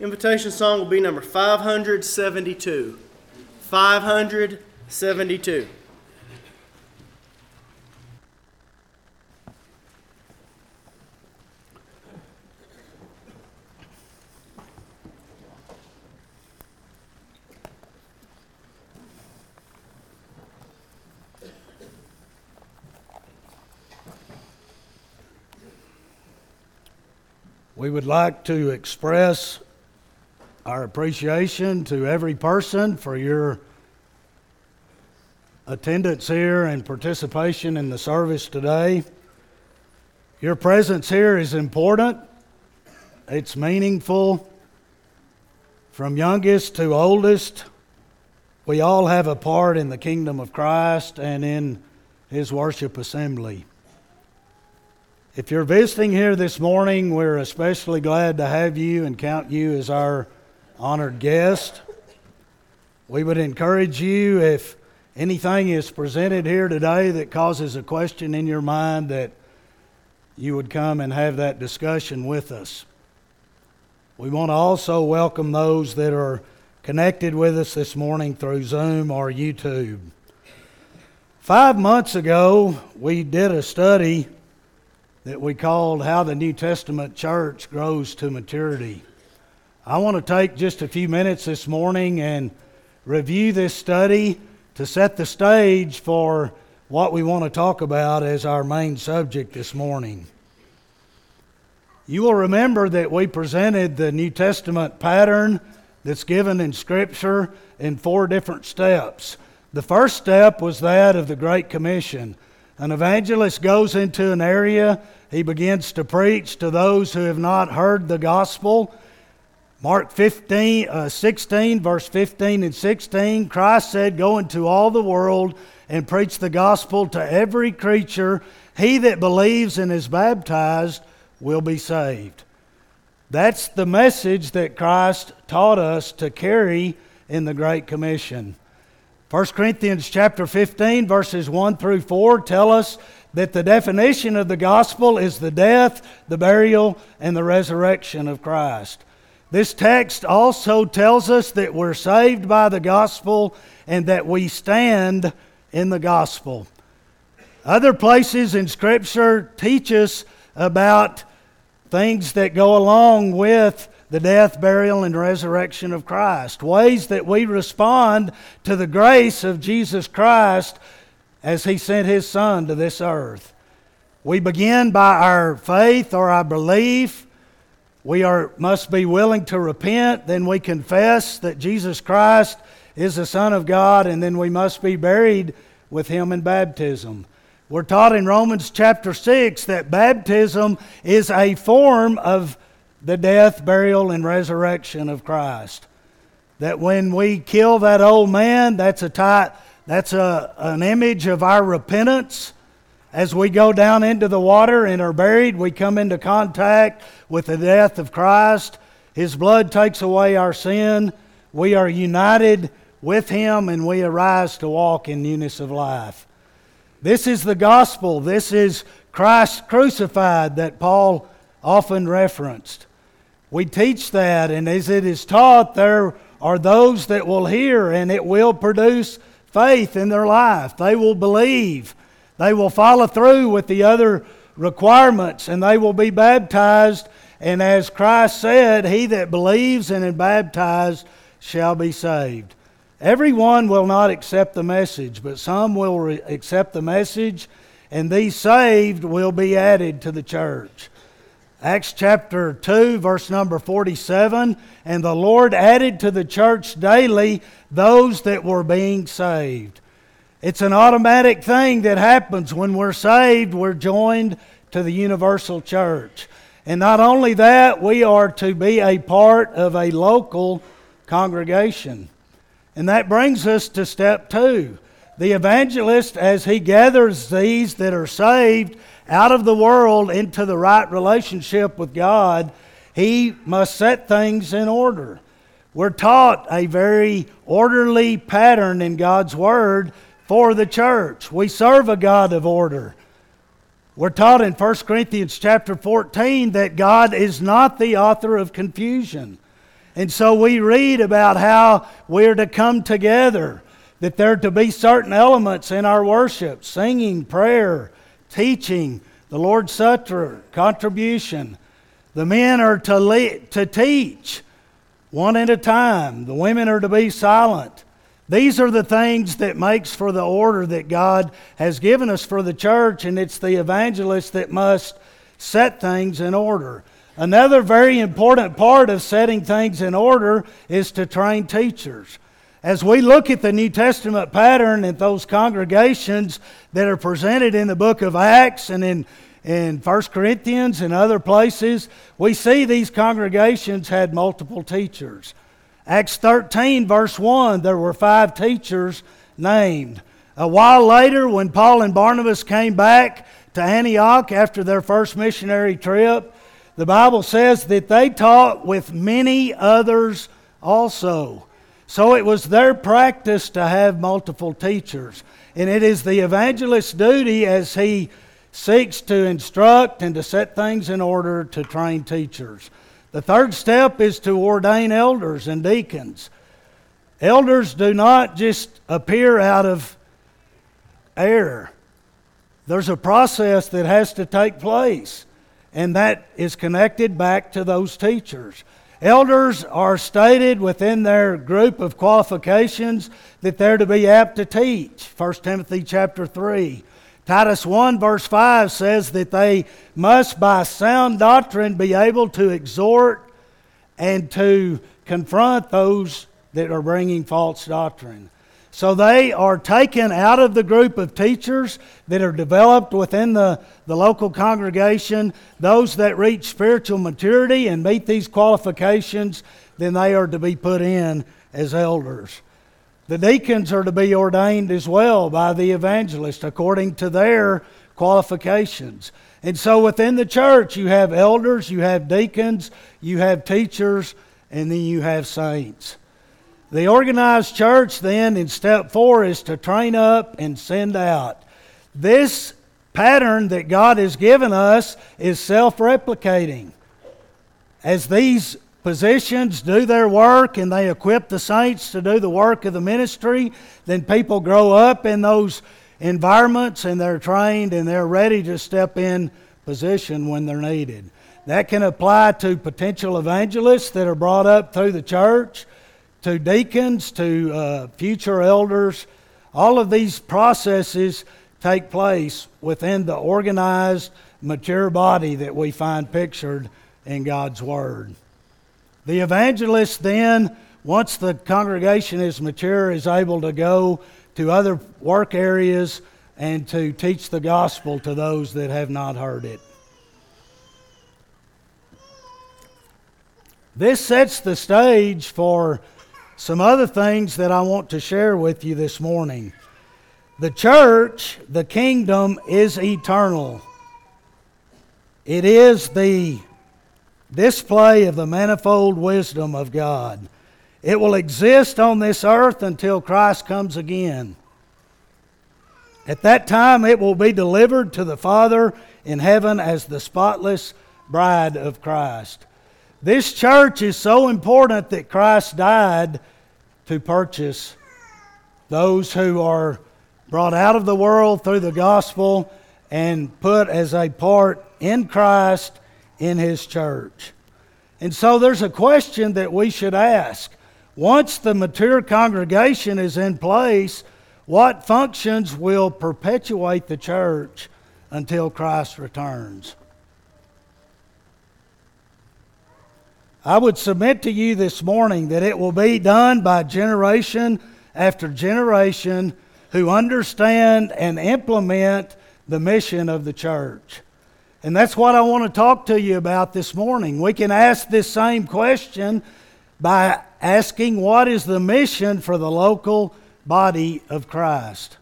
Invitation song will be number 572. 572. We would like to express our appreciation to every person for your attendance here and participation in the service today. Your presence here is important, it's meaningful. From youngest to oldest, we all have a part in the kingdom of Christ and in His worship assembly. If you're visiting here this morning, we're especially glad to have you and count you as our honored guest. We would encourage you if anything is presented here today that causes a question in your mind that you would come and have that discussion with us. We want to also welcome those that are connected with us this morning through Zoom or YouTube. Five months ago, we did a study that we called How the New Testament Church Grows to Maturity. I want to take just a few minutes this morning and review this study to set the stage for what we want to talk about as our main subject this morning. You will remember that we presented the New Testament pattern that's given in Scripture in four different steps. The first step was that of the Great Commission. An evangelist goes into an area, he begins to preach to those who have not heard the gospel. Mark 15, uh, 16, verse 15 and 16, Christ said, Go into all the world and preach the gospel to every creature. He that believes and is baptized will be saved. That's the message that Christ taught us to carry in the Great Commission. 1 Corinthians chapter 15 verses 1 through 4 tell us that the definition of the gospel is the death, the burial, and the resurrection of Christ. This text also tells us that we're saved by the gospel and that we stand in the gospel. Other places in Scripture teach us about things that go along with the death, burial, and resurrection of Christ. Ways that we respond to the grace of Jesus Christ as He sent His Son to this earth. We begin by our faith or our belief. We are, must be willing to repent. Then we confess that Jesus Christ is the Son of God, and then we must be buried with Him in baptism. We're taught in Romans chapter 6 that baptism is a form of the death, burial, and resurrection of Christ. That when we kill that old man, that's a type, that's a, an image of our repentance. As we go down into the water and are buried, we come into contact with the death of Christ. His blood takes away our sin. We are united with Him and we arise to walk in newness of life. This is the gospel. This is Christ crucified that Paul often referenced. We teach that, and as it is taught, there are those that will hear, and it will produce faith in their life. They will believe. They will follow through with the other requirements, and they will be baptized. And as Christ said, He that believes and is baptized shall be saved. Everyone will not accept the message, but some will re- accept the message, and these saved will be added to the church. Acts chapter 2, verse number 47 And the Lord added to the church daily those that were being saved. It's an automatic thing that happens when we're saved, we're joined to the universal church. And not only that, we are to be a part of a local congregation. And that brings us to step two. The evangelist, as he gathers these that are saved out of the world into the right relationship with God, he must set things in order. We're taught a very orderly pattern in God's Word for the church. We serve a God of order. We're taught in 1 Corinthians chapter 14 that God is not the author of confusion. And so we read about how we're to come together, that there are to be certain elements in our worship singing, prayer, teaching, the Lord's Supper, contribution. The men are to, lead, to teach one at a time, the women are to be silent. These are the things that makes for the order that God has given us for the church, and it's the evangelist that must set things in order. Another very important part of setting things in order is to train teachers. As we look at the New Testament pattern and those congregations that are presented in the book of Acts and in, in 1 Corinthians and other places, we see these congregations had multiple teachers. Acts 13, verse 1, there were five teachers named. A while later, when Paul and Barnabas came back to Antioch after their first missionary trip, the Bible says that they taught with many others also. So it was their practice to have multiple teachers. And it is the evangelist's duty as he seeks to instruct and to set things in order to train teachers. The third step is to ordain elders and deacons. Elders do not just appear out of air. There's a process that has to take place and that is connected back to those teachers. Elders are stated within their group of qualifications that they're to be apt to teach. 1 Timothy chapter 3. Titus 1 verse 5 says that they must by sound doctrine be able to exhort and to confront those that are bringing false doctrine. So they are taken out of the group of teachers that are developed within the, the local congregation. Those that reach spiritual maturity and meet these qualifications, then they are to be put in as elders. The deacons are to be ordained as well by the evangelist according to their qualifications. And so within the church, you have elders, you have deacons, you have teachers, and then you have saints. The organized church, then, in step four, is to train up and send out. This pattern that God has given us is self replicating. As these positions do their work and they equip the saints to do the work of the ministry, then people grow up in those environments and they're trained and they're ready to step in position when they're needed. That can apply to potential evangelists that are brought up through the church to deacons, to uh, future elders. All of these processes take place within the organized, mature body that we find pictured in God's Word. The evangelist then, once the congregation is mature, is able to go to other work areas and to teach the gospel to those that have not heard it. This sets the stage for some other things that I want to share with you this morning. The church, the kingdom, is eternal. It is the display of the manifold wisdom of God. It will exist on this earth until Christ comes again. At that time, it will be delivered to the Father in heaven as the spotless bride of Christ. This church is so important that Christ died to purchase those who are brought out of the world through the gospel and put as a part in Christ in His church. And so there's a question that we should ask. Once the mature congregation is in place, what functions will perpetuate the church until Christ returns? I would submit to you this morning that it will be done by generation after generation who understand and implement the mission of the church. And that's what I want to talk to you about this morning. We can ask this same question by asking what is the mission for the local body of Christ.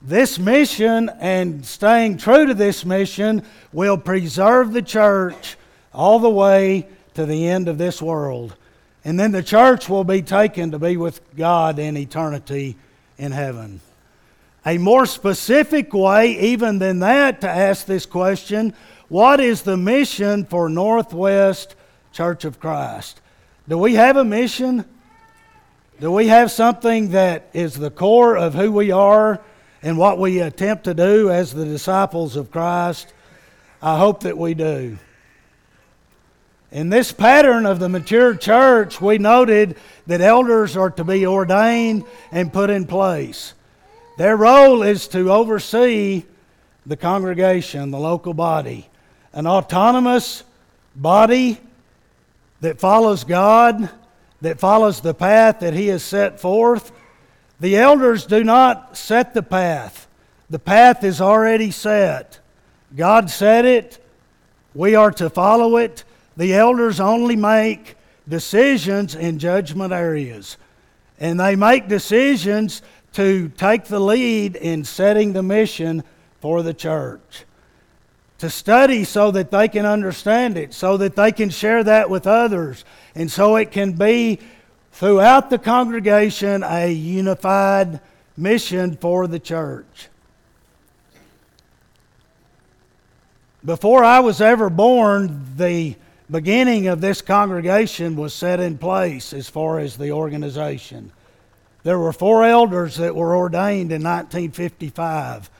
This mission and staying true to this mission will preserve the church all the way to the end of this world. And then the church will be taken to be with God in eternity in heaven. A more specific way, even than that, to ask this question what is the mission for Northwest Church of Christ? Do we have a mission? Do we have something that is the core of who we are and what we attempt to do as the disciples of Christ? I hope that we do. In this pattern of the mature church, we noted that elders are to be ordained and put in place. Their role is to oversee the congregation, the local body, an autonomous body that follows God, that follows the path that He has set forth. The elders do not set the path, the path is already set. God set it, we are to follow it. The elders only make decisions in judgment areas. And they make decisions to take the lead in setting the mission for the church. To study so that they can understand it, so that they can share that with others, and so it can be throughout the congregation a unified mission for the church. Before I was ever born, the beginning of this congregation was set in place as far as the organization. There were four elders that were ordained in 1955.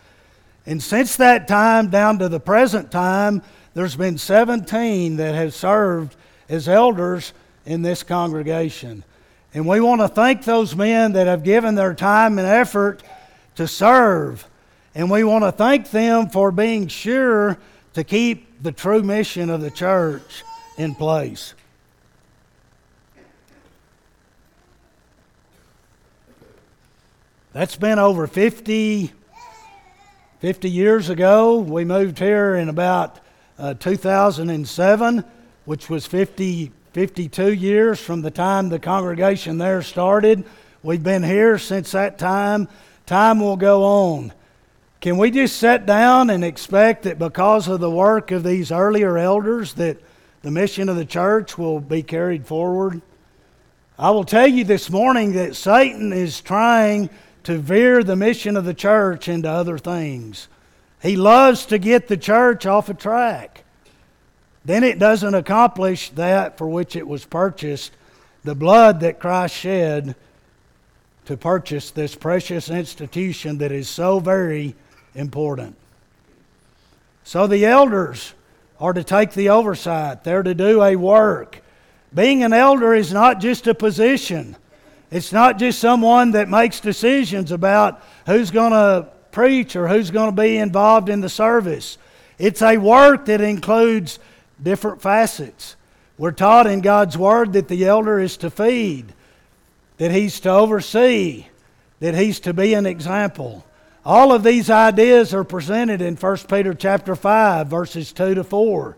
And since that time down to the present time, there's been 17 that have served as elders in this congregation. And we want to thank those men that have given their time and effort to serve. And we want to thank them for being sure to keep the true mission of the church in place. That's been over 50, 50 years ago. We moved here in about uh, 2007, which was 50, 52 years from the time the congregation there started. We've been here since that time. Time will go on. Can we just sit down and expect that because of the work of these earlier elders that the mission of the church will be carried forward. I will tell you this morning that Satan is trying to veer the mission of the church into other things. He loves to get the church off a track. Then it doesn't accomplish that for which it was purchased, the blood that Christ shed to purchase this precious institution that is so very important. So the elders are to take the oversight, they're to do a work. Being an elder is not just a position. It's not just someone that makes decisions about who's going to preach or who's going to be involved in the service. It's a work that includes different facets. We're taught in God's Word that the elder is to feed, that he's to oversee, that he's to be an example. All of these ideas are presented in 1 Peter chapter 5 verses 2 to 4.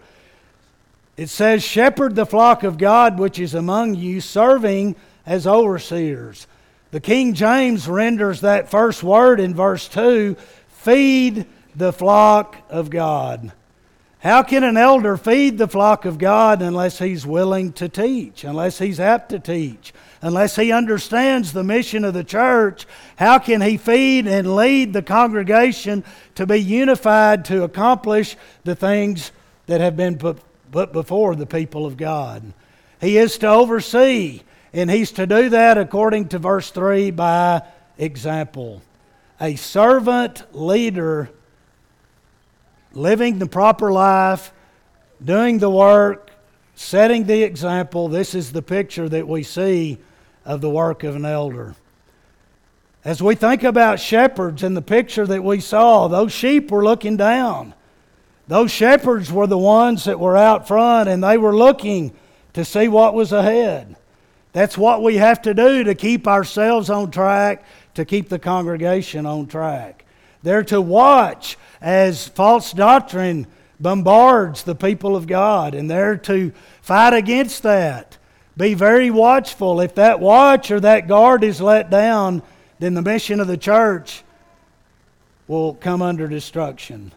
It says, "Shepherd the flock of God which is among you, serving as overseers." The King James renders that first word in verse 2, "Feed the flock of God." How can an elder feed the flock of God unless he's willing to teach, unless he's apt to teach, unless he understands the mission of the church? How can he feed and lead the congregation to be unified to accomplish the things that have been put, put before the people of God? He is to oversee, and he's to do that according to verse 3 by example. A servant leader living the proper life, doing the work, setting the example. This is the picture that we see of the work of an elder. As we think about shepherds in the picture that we saw, those sheep were looking down. Those shepherds were the ones that were out front and they were looking to see what was ahead. That's what we have to do to keep ourselves on track, to keep the congregation on track. They're to watch as false doctrine bombards the people of God, and they're to fight against that. Be very watchful. If that watch or that guard is let down, then the mission of the church will come under destruction.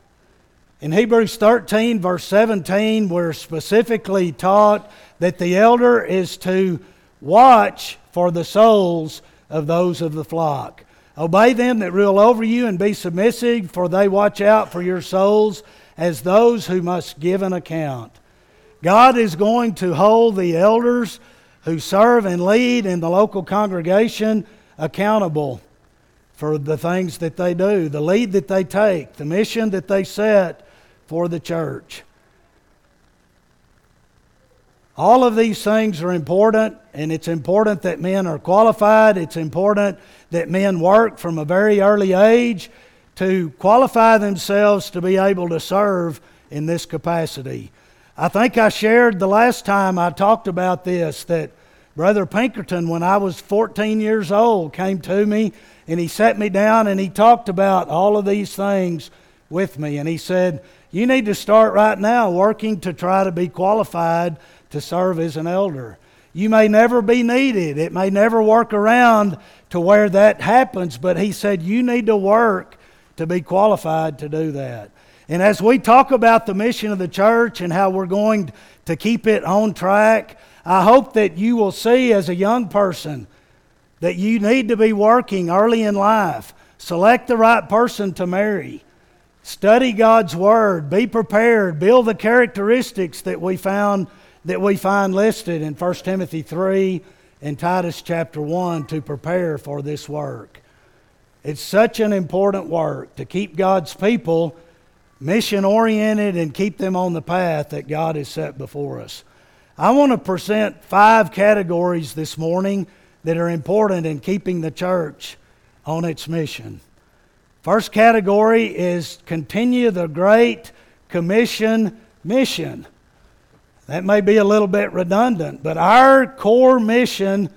In Hebrews 13, verse 17, we're specifically taught that the elder is to watch for the souls of those of the flock. Obey them that rule over you and be submissive, for they watch out for your souls as those who must give an account. God is going to hold the elders who serve and lead in the local congregation accountable for the things that they do, the lead that they take, the mission that they set for the church. All of these things are important, and it's important that men are qualified. It's important that men work from a very early age to qualify themselves to be able to serve in this capacity. I think I shared the last time I talked about this that Brother Pinkerton, when I was 14 years old, came to me and he sat me down and he talked about all of these things with me. And he said, You need to start right now working to try to be qualified to serve as an elder. You may never be needed, it may never work around to where that happens, but he said you need to work to be qualified to do that. And as we talk about the mission of the church and how we're going to keep it on track, I hope that you will see as a young person that you need to be working early in life. Select the right person to marry. Study God's Word. Be prepared. Build the characteristics that we found that we find listed in 1 Timothy 3 and Titus chapter 1 to prepare for this work. It's such an important work to keep God's people mission oriented and keep them on the path that God has set before us. I want to present five categories this morning that are important in keeping the church on its mission. First category is continue the Great Commission mission. That may be a little bit redundant, but our core mission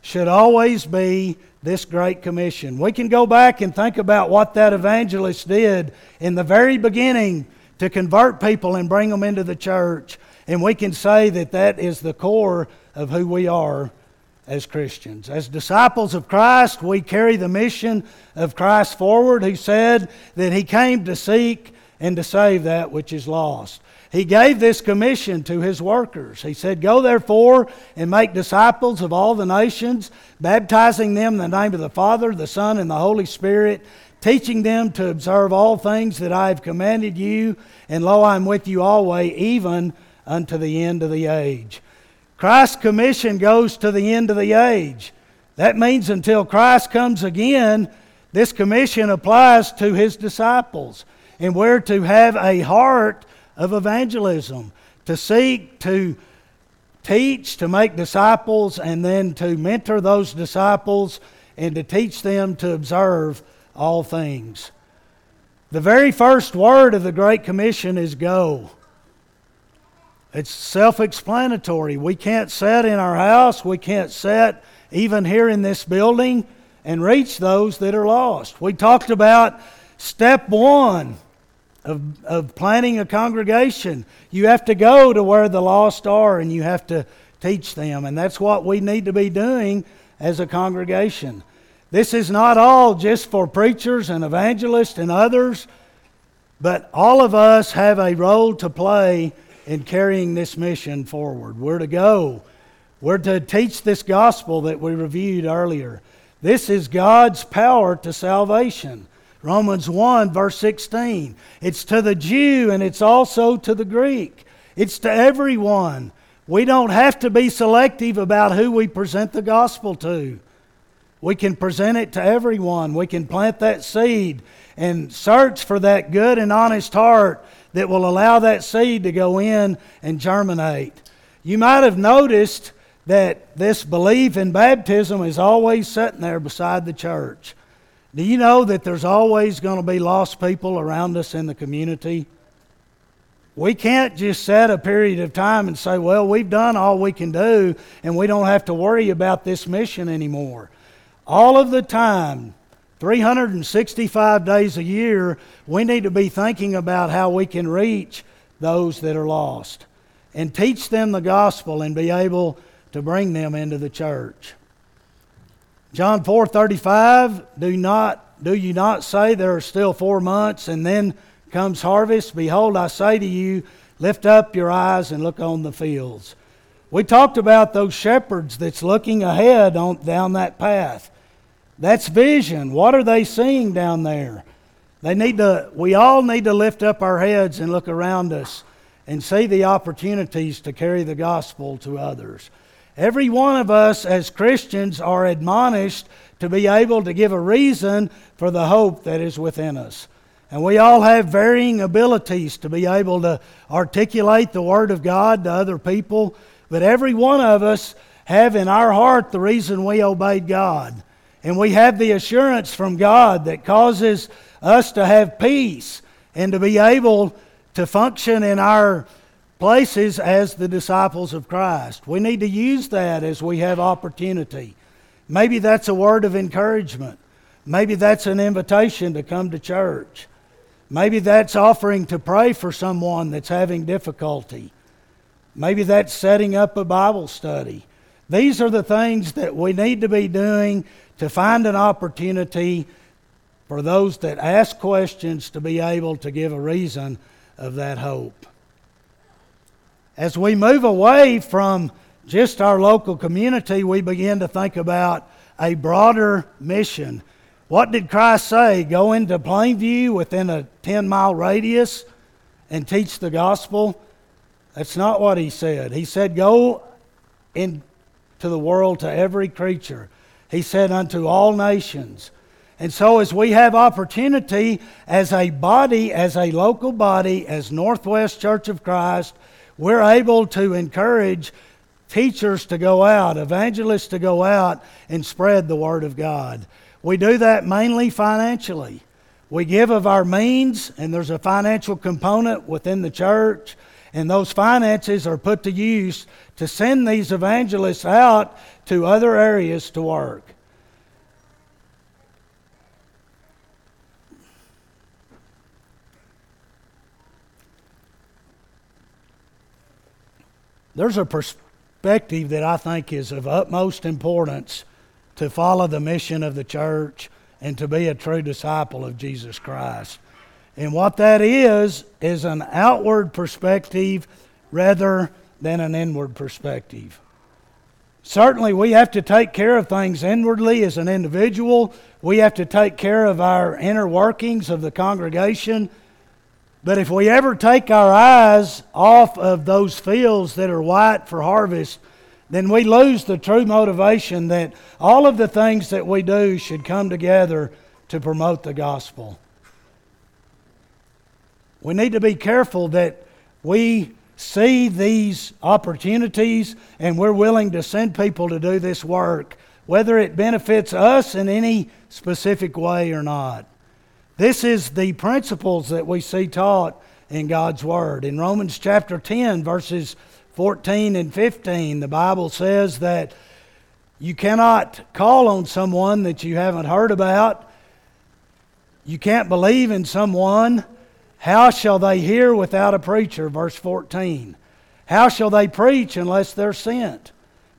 should always be this Great Commission. We can go back and think about what that evangelist did in the very beginning to convert people and bring them into the church, and we can say that that is the core of who we are as Christians. As disciples of Christ, we carry the mission of Christ forward, who said that He came to seek and to save that which is lost. He gave this commission to his workers. He said, Go therefore and make disciples of all the nations, baptizing them in the name of the Father, the Son, and the Holy Spirit, teaching them to observe all things that I have commanded you. And lo, I'm with you always, even unto the end of the age. Christ's commission goes to the end of the age. That means until Christ comes again, this commission applies to his disciples. And we're to have a heart of evangelism to seek to teach, to make disciples, and then to mentor those disciples and to teach them to observe all things. The very first word of the Great Commission is go. It's self explanatory. We can't sit in our house, we can't sit even here in this building and reach those that are lost. We talked about step one of, of planning a congregation. You have to go to where the lost are and you have to teach them. And that's what we need to be doing as a congregation. This is not all just for preachers and evangelists and others, but all of us have a role to play in carrying this mission forward. We're to go. We're to teach this gospel that we reviewed earlier. This is God's power to salvation. Romans 1, verse 16. It's to the Jew and it's also to the Greek. It's to everyone. We don't have to be selective about who we present the gospel to. We can present it to everyone. We can plant that seed and search for that good and honest heart that will allow that seed to go in and germinate. You might have noticed that this belief in baptism is always sitting there beside the church. Do you know that there's always going to be lost people around us in the community? We can't just set a period of time and say, well, we've done all we can do and we don't have to worry about this mission anymore. All of the time, 365 days a year, we need to be thinking about how we can reach those that are lost and teach them the gospel and be able to bring them into the church. John 4:35, do not do you not say there are still 4 months and then comes harvest? Behold, I say to you, lift up your eyes and look on the fields. We talked about those shepherds that's looking ahead on down that path. That's vision. What are they seeing down there? They need to we all need to lift up our heads and look around us and see the opportunities to carry the gospel to others. Every one of us as Christians are admonished to be able to give a reason for the hope that is within us. And we all have varying abilities to be able to articulate the Word of God to other people, but every one of us have in our heart the reason we obeyed God. And we have the assurance from God that causes us to have peace and to be able to function in our places as the disciples of Christ. We need to use that as we have opportunity. Maybe that's a word of encouragement. Maybe that's an invitation to come to church. Maybe that's offering to pray for someone that's having difficulty. Maybe that's setting up a Bible study. These are the things that we need to be doing to find an opportunity for those that ask questions to be able to give a reason of that hope. As we move away from just our local community, we begin to think about a broader mission. What did Christ say? Go into Plainview within a 10 mile radius and teach the gospel? That's not what he said. He said, Go into the world to every creature. He said, Unto all nations. And so, as we have opportunity as a body, as a local body, as Northwest Church of Christ, we're able to encourage teachers to go out, evangelists to go out and spread the Word of God. We do that mainly financially. We give of our means, and there's a financial component within the church, and those finances are put to use to send these evangelists out to other areas to work. There's a perspective that I think is of utmost importance to follow the mission of the church and to be a true disciple of Jesus Christ. And what that is, is an outward perspective rather than an inward perspective. Certainly, we have to take care of things inwardly as an individual. We have to take care of our inner workings of the congregation but if we ever take our eyes off of those fields that are white for harvest, then we lose the true motivation that all of the things that we do should come together to promote the gospel. We need to be careful that we see these opportunities and we're willing to send people to do this work, whether it benefits us in any specific way or not. This is the principles that we see taught in God's Word. In Romans chapter 10, verses 14 and 15, the Bible says that you cannot call on someone that you haven't heard about. You can't believe in someone. How shall they hear without a preacher? Verse 14. How shall they preach unless they're sent?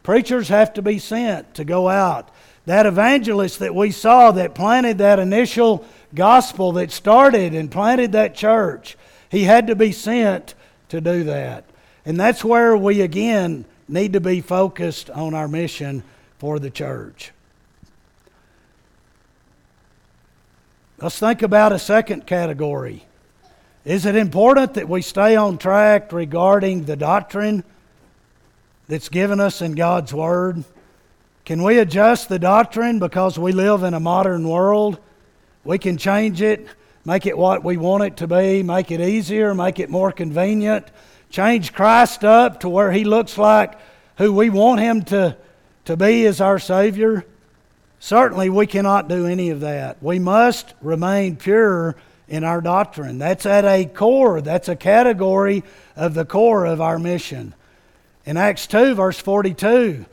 Preachers have to be sent to go out. That evangelist that we saw that planted that initial gospel that started and planted that church. He had to be sent to do that. And that's where we again need to be focused on our mission for the church. Let's think about a second category. Is it important that we stay on track regarding the doctrine that's given us in God's Word? Can we adjust the doctrine because we live in a modern world? We can change it, make it what we want it to be, make it easier, make it more convenient, change Christ up to where he looks like who we want him to, to be as our Savior. Certainly, we cannot do any of that. We must remain pure in our doctrine. That's at a core, that's a category of the core of our mission. In Acts 2, verse 42,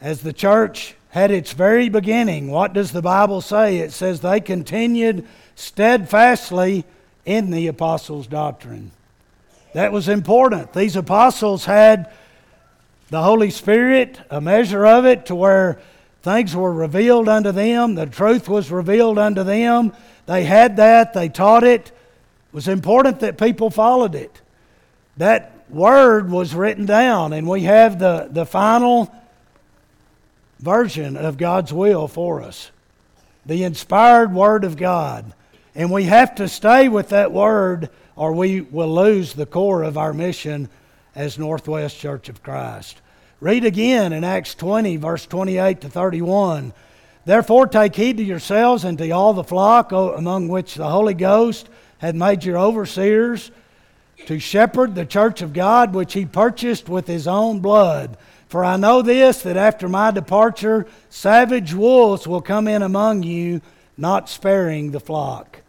as the church had its very beginning, what does the Bible say? It says they continued steadfastly in the apostles' doctrine. That was important. These apostles had the Holy Spirit, a measure of it, to where things were revealed unto them, the truth was revealed unto them. They had that, they taught it. It was important that people followed it. That word was written down, and we have the, the final version of God's will for us the inspired Word of God. And we have to stay with that Word or we will lose the core of our mission as Northwest Church of Christ. Read again in Acts 20, verse 28 to 31. Therefore, take heed to yourselves and to all the flock among which the Holy Ghost hath made your overseers to shepherd the church of God, which he purchased with his own blood. For I know this, that after my departure, savage wolves will come in among you, not sparing the flock.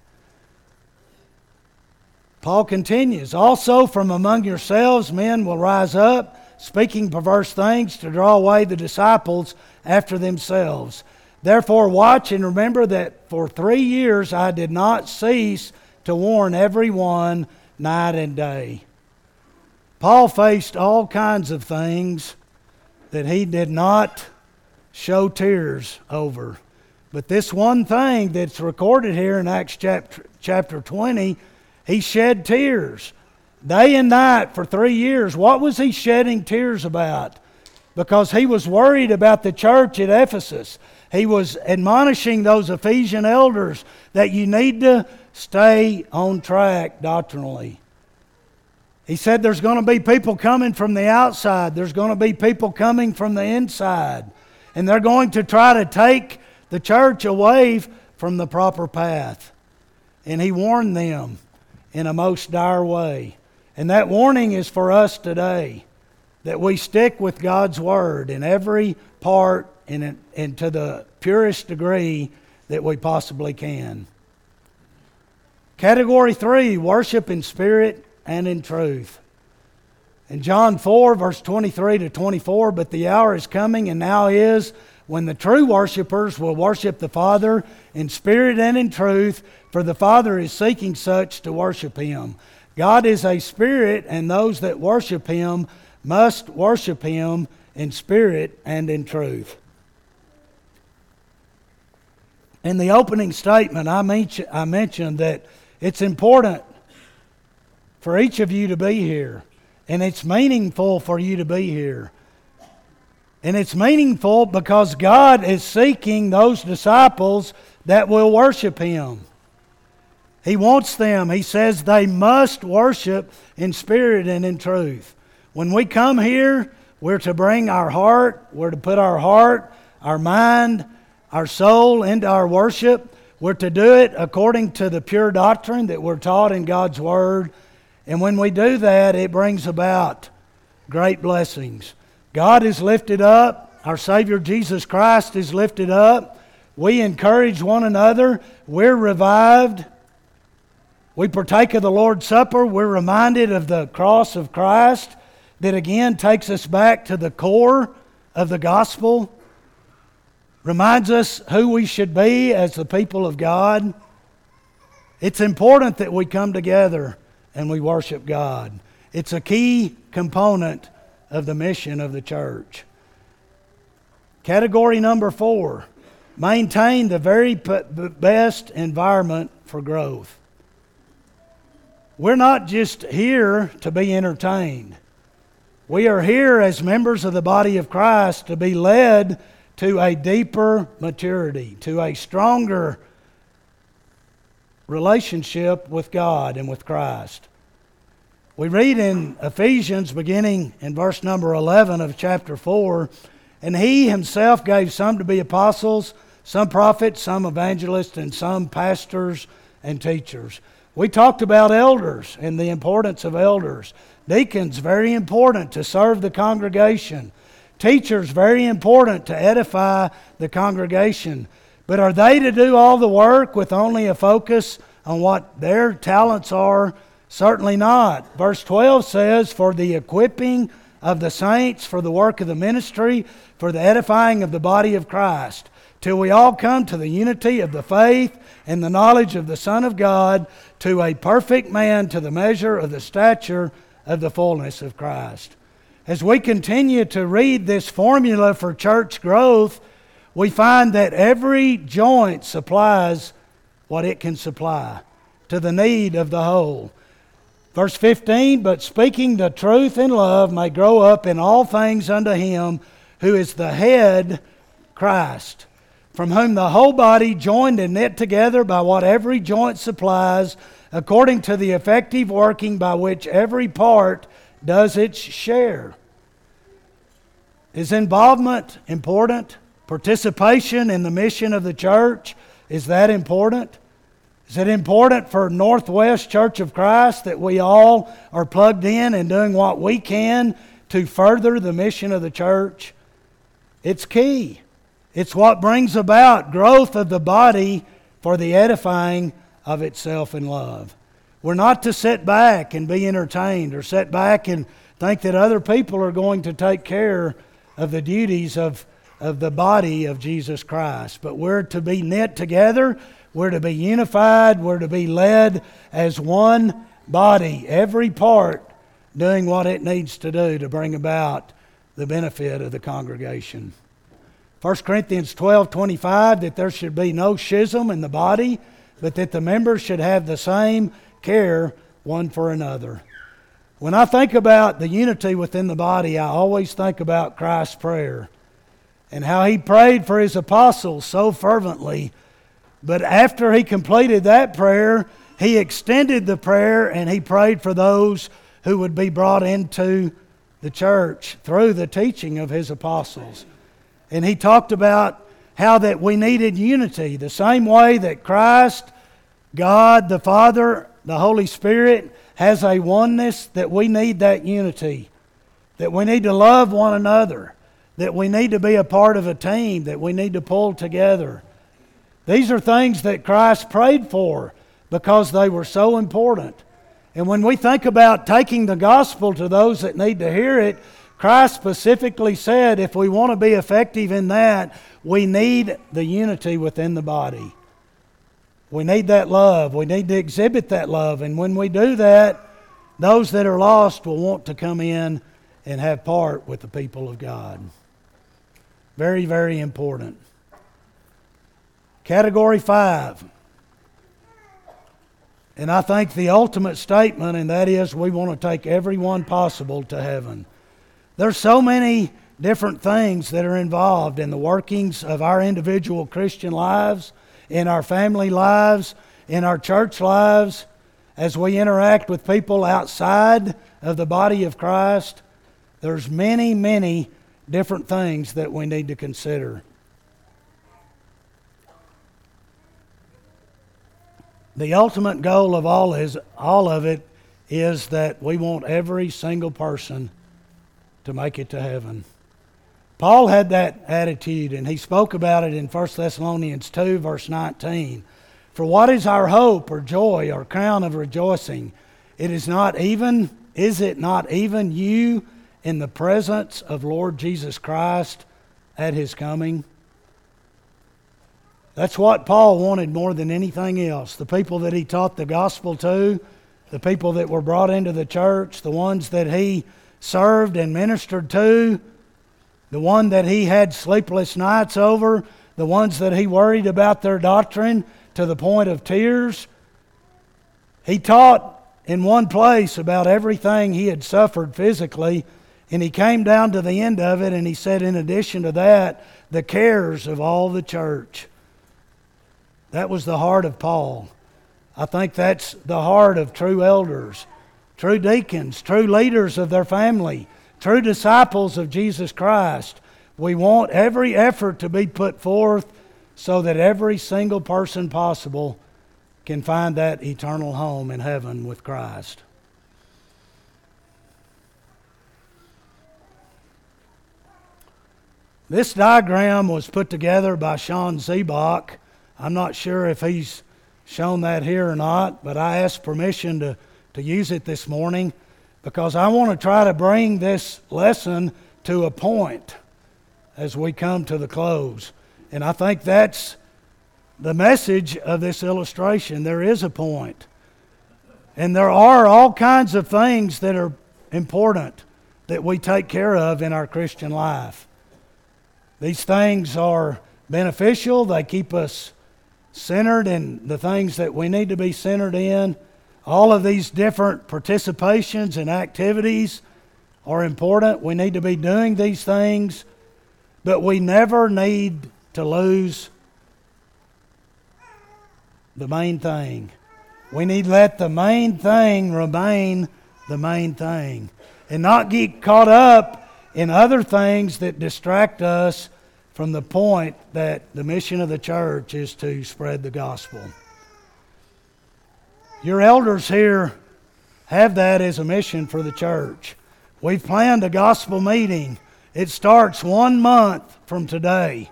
Paul continues Also, from among yourselves, men will rise up speaking perverse things to draw away the disciples after themselves. Therefore, watch and remember that for three years I did not cease to warn everyone night and day. Paul faced all kinds of things that he did not show tears over. But this one thing that's recorded here in Acts chapter, chapter 20, he shed tears day and night for three years. What was he shedding tears about? Because he was worried about the church at Ephesus. He was admonishing those Ephesian elders that you need to stay on track doctrinally. He said there's going to be people coming from the outside, there's going to be people coming from the inside, and they're going to try to take the church away from the proper path. And he warned them in a most dire way. And that warning is for us today that we stick with God's Word in every part and, and to the purest degree that we possibly can. Category three worship in spirit and in truth. In John 4, verse 23 to 24, but the hour is coming and now is when the true worshipers will worship the Father in spirit and in truth, for the Father is seeking such to worship him. God is a spirit, and those that worship him must worship him in spirit and in truth. In the opening statement, I, I mentioned that it's important for each of you to be here, and it's meaningful for you to be here. And it's meaningful because God is seeking those disciples that will worship Him. He wants them, he says they must worship in spirit and in truth. When we come here, we're to bring our heart, we're to put our heart, our mind, our soul into our worship. We're to do it according to the pure doctrine that we're taught in God's Word. And when we do that, it brings about great blessings. God is lifted up, our Savior Jesus Christ is lifted up. We encourage one another, we're revived. We partake of the Lord's Supper. We're reminded of the cross of Christ that again takes us back to the core of the gospel, reminds us who we should be as the people of God. It's important that we come together and we worship God. It's a key component of the mission of the church. Category number four maintain the very best environment for growth. We're not just here to be entertained. We are here as members of the body of Christ to be led to a deeper maturity, to a stronger relationship with God and with Christ. We read in Ephesians, beginning in verse number 11 of chapter 4, and he himself gave some to be apostles, some prophets, some evangelists, and some pastors and teachers we talked about elders and the importance of elders. Deacons, very important to serve the congregation. Teachers, very important to edify the congregation. But are they to do all the work with only a focus on what their talents are? Certainly not. Verse 12 says, For the equipping of the saints, for the work of the ministry, for the edifying of the body of Christ till we all come to the unity of the faith and the knowledge of the Son of God, to a perfect man, to the measure of the stature of the fullness of Christ. As we continue to read this formula for church growth, we find that every joint supplies what it can supply to the need of the whole. Verse 15, but speaking the truth in love may grow up in all things unto him who is the head, Christ from whom the whole body, joined and knit together by what every joint supplies, according to the effective working by which every part does its share. Is involvement important? Participation in the mission of the church, is that important? Is it important for Northwest Church of Christ that we all are plugged in and doing what we can to further the mission of the church? It's key. It's what brings about growth of the body for the edifying of itself in love. We're not to sit back and be entertained or sit back and think that other people are going to take care of the duties of, of the body of Jesus Christ. But we're to be knit together, we're to be unified, we're to be led as one body, every part doing what it needs to do to bring about the benefit of the congregation. 1 Corinthians 12 25, that there should be no schism in the body, but that the members should have the same care one for another. When I think about the unity within the body, I always think about Christ's prayer and how he prayed for his apostles so fervently. But after he completed that prayer, he extended the prayer and he prayed for those who would be brought into the church through the teaching of his apostles. And he talked about how that we needed unity, the same way that Christ, God the Father, the Holy Spirit has a oneness that we need that unity, that we need to love one another, that we need to be a part of a team, that we need to pull together. These are things that Christ prayed for because they were so important. And when we think about taking the gospel to those that need to hear it, Christ specifically said if we want to be effective in that, we need the unity within the body. We need that love. We need to exhibit that love. And when we do that, those that are lost will want to come in and have part with the people of God. Very, very important. Category five. And I think the ultimate statement, and that is we want to take everyone possible to heaven. There's so many different things that are involved in the workings of our individual Christian lives in our family lives, in our church lives, as we interact with people outside of the body of Christ. There's many, many different things that we need to consider. The ultimate goal of all is all of it is that we want every single person to make it to heaven. Paul had that attitude, and he spoke about it in 1 Thessalonians 2, verse 19. For what is our hope or joy or crown of rejoicing? It is not even, is it not even you in the presence of Lord Jesus Christ at his coming? That's what Paul wanted more than anything else. The people that he taught the gospel to, the people that were brought into the church, the ones that he served and ministered to, the one that he had sleepless nights over, the ones that he worried about their doctrine to the point of tears. He taught in one place about everything he had suffered physically, and he came down to the end of it and he said, in addition to that, the cares of all the church. That was the heart of Paul. I think that's the heart of true elders, true deacons, true leaders of their family true disciples of Jesus Christ, we want every effort to be put forth so that every single person possible can find that eternal home in heaven with Christ. This diagram was put together by Sean Zebach. I'm not sure if he's shown that here or not, but I asked permission to, to use it this morning because I want to try to bring this lesson to a point as we come to the close. And I think that's the message of this illustration. There is a point. And there are all kinds of things that are important that we take care of in our Christian life. These things are beneficial, they keep us centered in the things that we need to be centered in. All of these different participations and activities are important. We need to be doing these things, but we never need to lose the main thing. We need to let the main thing remain the main thing and not get caught up in other things that distract us from the point that the mission of the church is to spread the gospel. Your elders here have that as a mission for the church. We've planned a gospel meeting. It starts one month from today.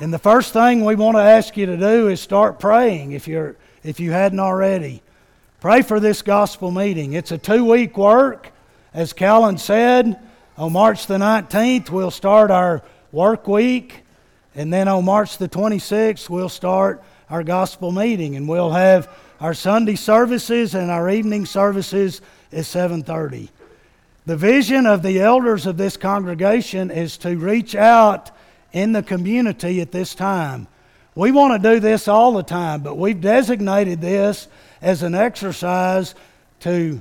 And the first thing we want to ask you to do is start praying if, you're, if you hadn't already. Pray for this gospel meeting. It's a two week work. As Callan said, on March the 19th, we'll start our work week. And then on March the 26th, we'll start our gospel meeting. And we'll have our Sunday services and our evening services at 7:30. The vision of the elders of this congregation is to reach out in the community at this time. We want to do this all the time, but we've designated this as an exercise to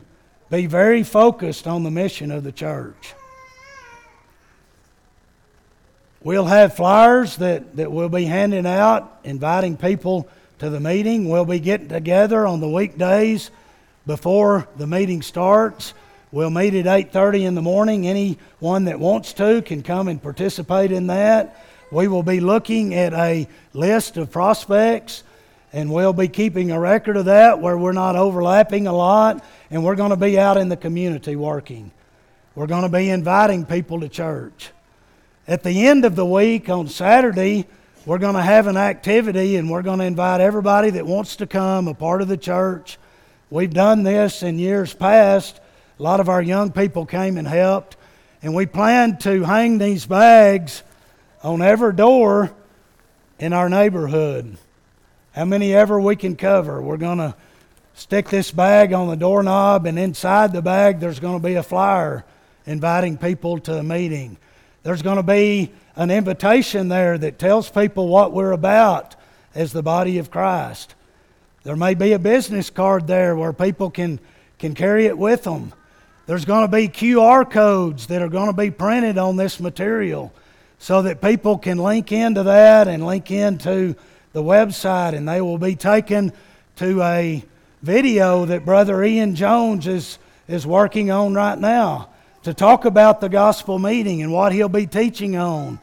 be very focused on the mission of the church. We'll have flyers that, that we'll be handing out, inviting people to the meeting. We'll be getting together on the weekdays before the meeting starts. We'll meet at 8:30 in the morning. Anyone that wants to can come and participate in that. We will be looking at a list of prospects and we'll be keeping a record of that where we're not overlapping a lot and we're going to be out in the community working. We're going to be inviting people to church. At the end of the week on Saturday, we're going to have an activity and we're going to invite everybody that wants to come, a part of the church. We've done this in years past. A lot of our young people came and helped. And we plan to hang these bags on every door in our neighborhood. How many ever we can cover. We're going to stick this bag on the doorknob, and inside the bag, there's going to be a flyer inviting people to a meeting. There's going to be an invitation there that tells people what we're about as the body of Christ. There may be a business card there where people can, can carry it with them. There's going to be QR codes that are going to be printed on this material so that people can link into that and link into the website, and they will be taken to a video that Brother Ian Jones is, is working on right now to talk about the gospel meeting and what he'll be teaching on.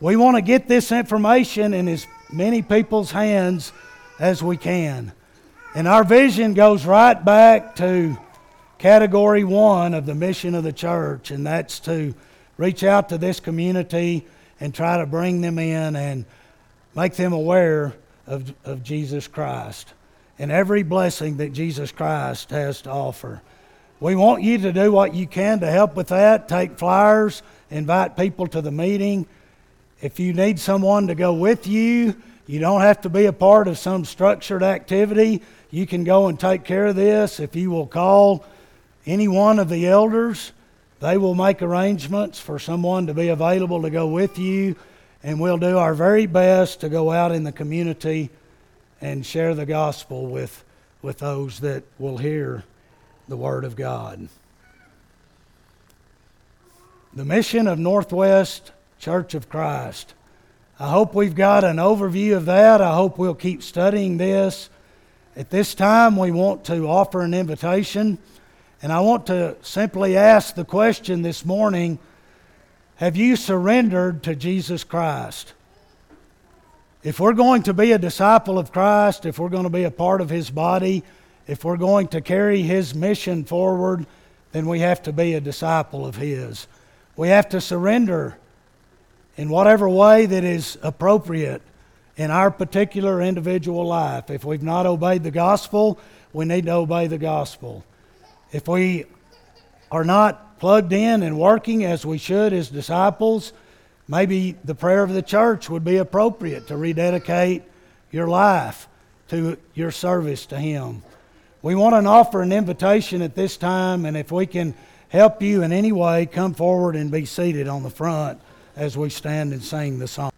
We want to get this information in as many people's hands as we can. And our vision goes right back to category one of the mission of the church, and that's to reach out to this community and try to bring them in and make them aware of, of Jesus Christ and every blessing that Jesus Christ has to offer. We want you to do what you can to help with that. Take flyers, invite people to the meeting. If you need someone to go with you, you don't have to be a part of some structured activity. You can go and take care of this. If you will call any one of the elders, they will make arrangements for someone to be available to go with you, and we'll do our very best to go out in the community and share the gospel with, with those that will hear the Word of God. The mission of Northwest Church of Christ. I hope we've got an overview of that. I hope we'll keep studying this. At this time, we want to offer an invitation, and I want to simply ask the question this morning Have you surrendered to Jesus Christ? If we're going to be a disciple of Christ, if we're going to be a part of His body, if we're going to carry His mission forward, then we have to be a disciple of His. We have to surrender in whatever way that is appropriate in our particular individual life. If we've not obeyed the gospel, we need to obey the gospel. If we are not plugged in and working as we should as disciples, maybe the prayer of the church would be appropriate to rededicate your life to your service to Him. We want to offer an invitation at this time, and if we can help you in any way, come forward and be seated on the front as we stand and sing the song.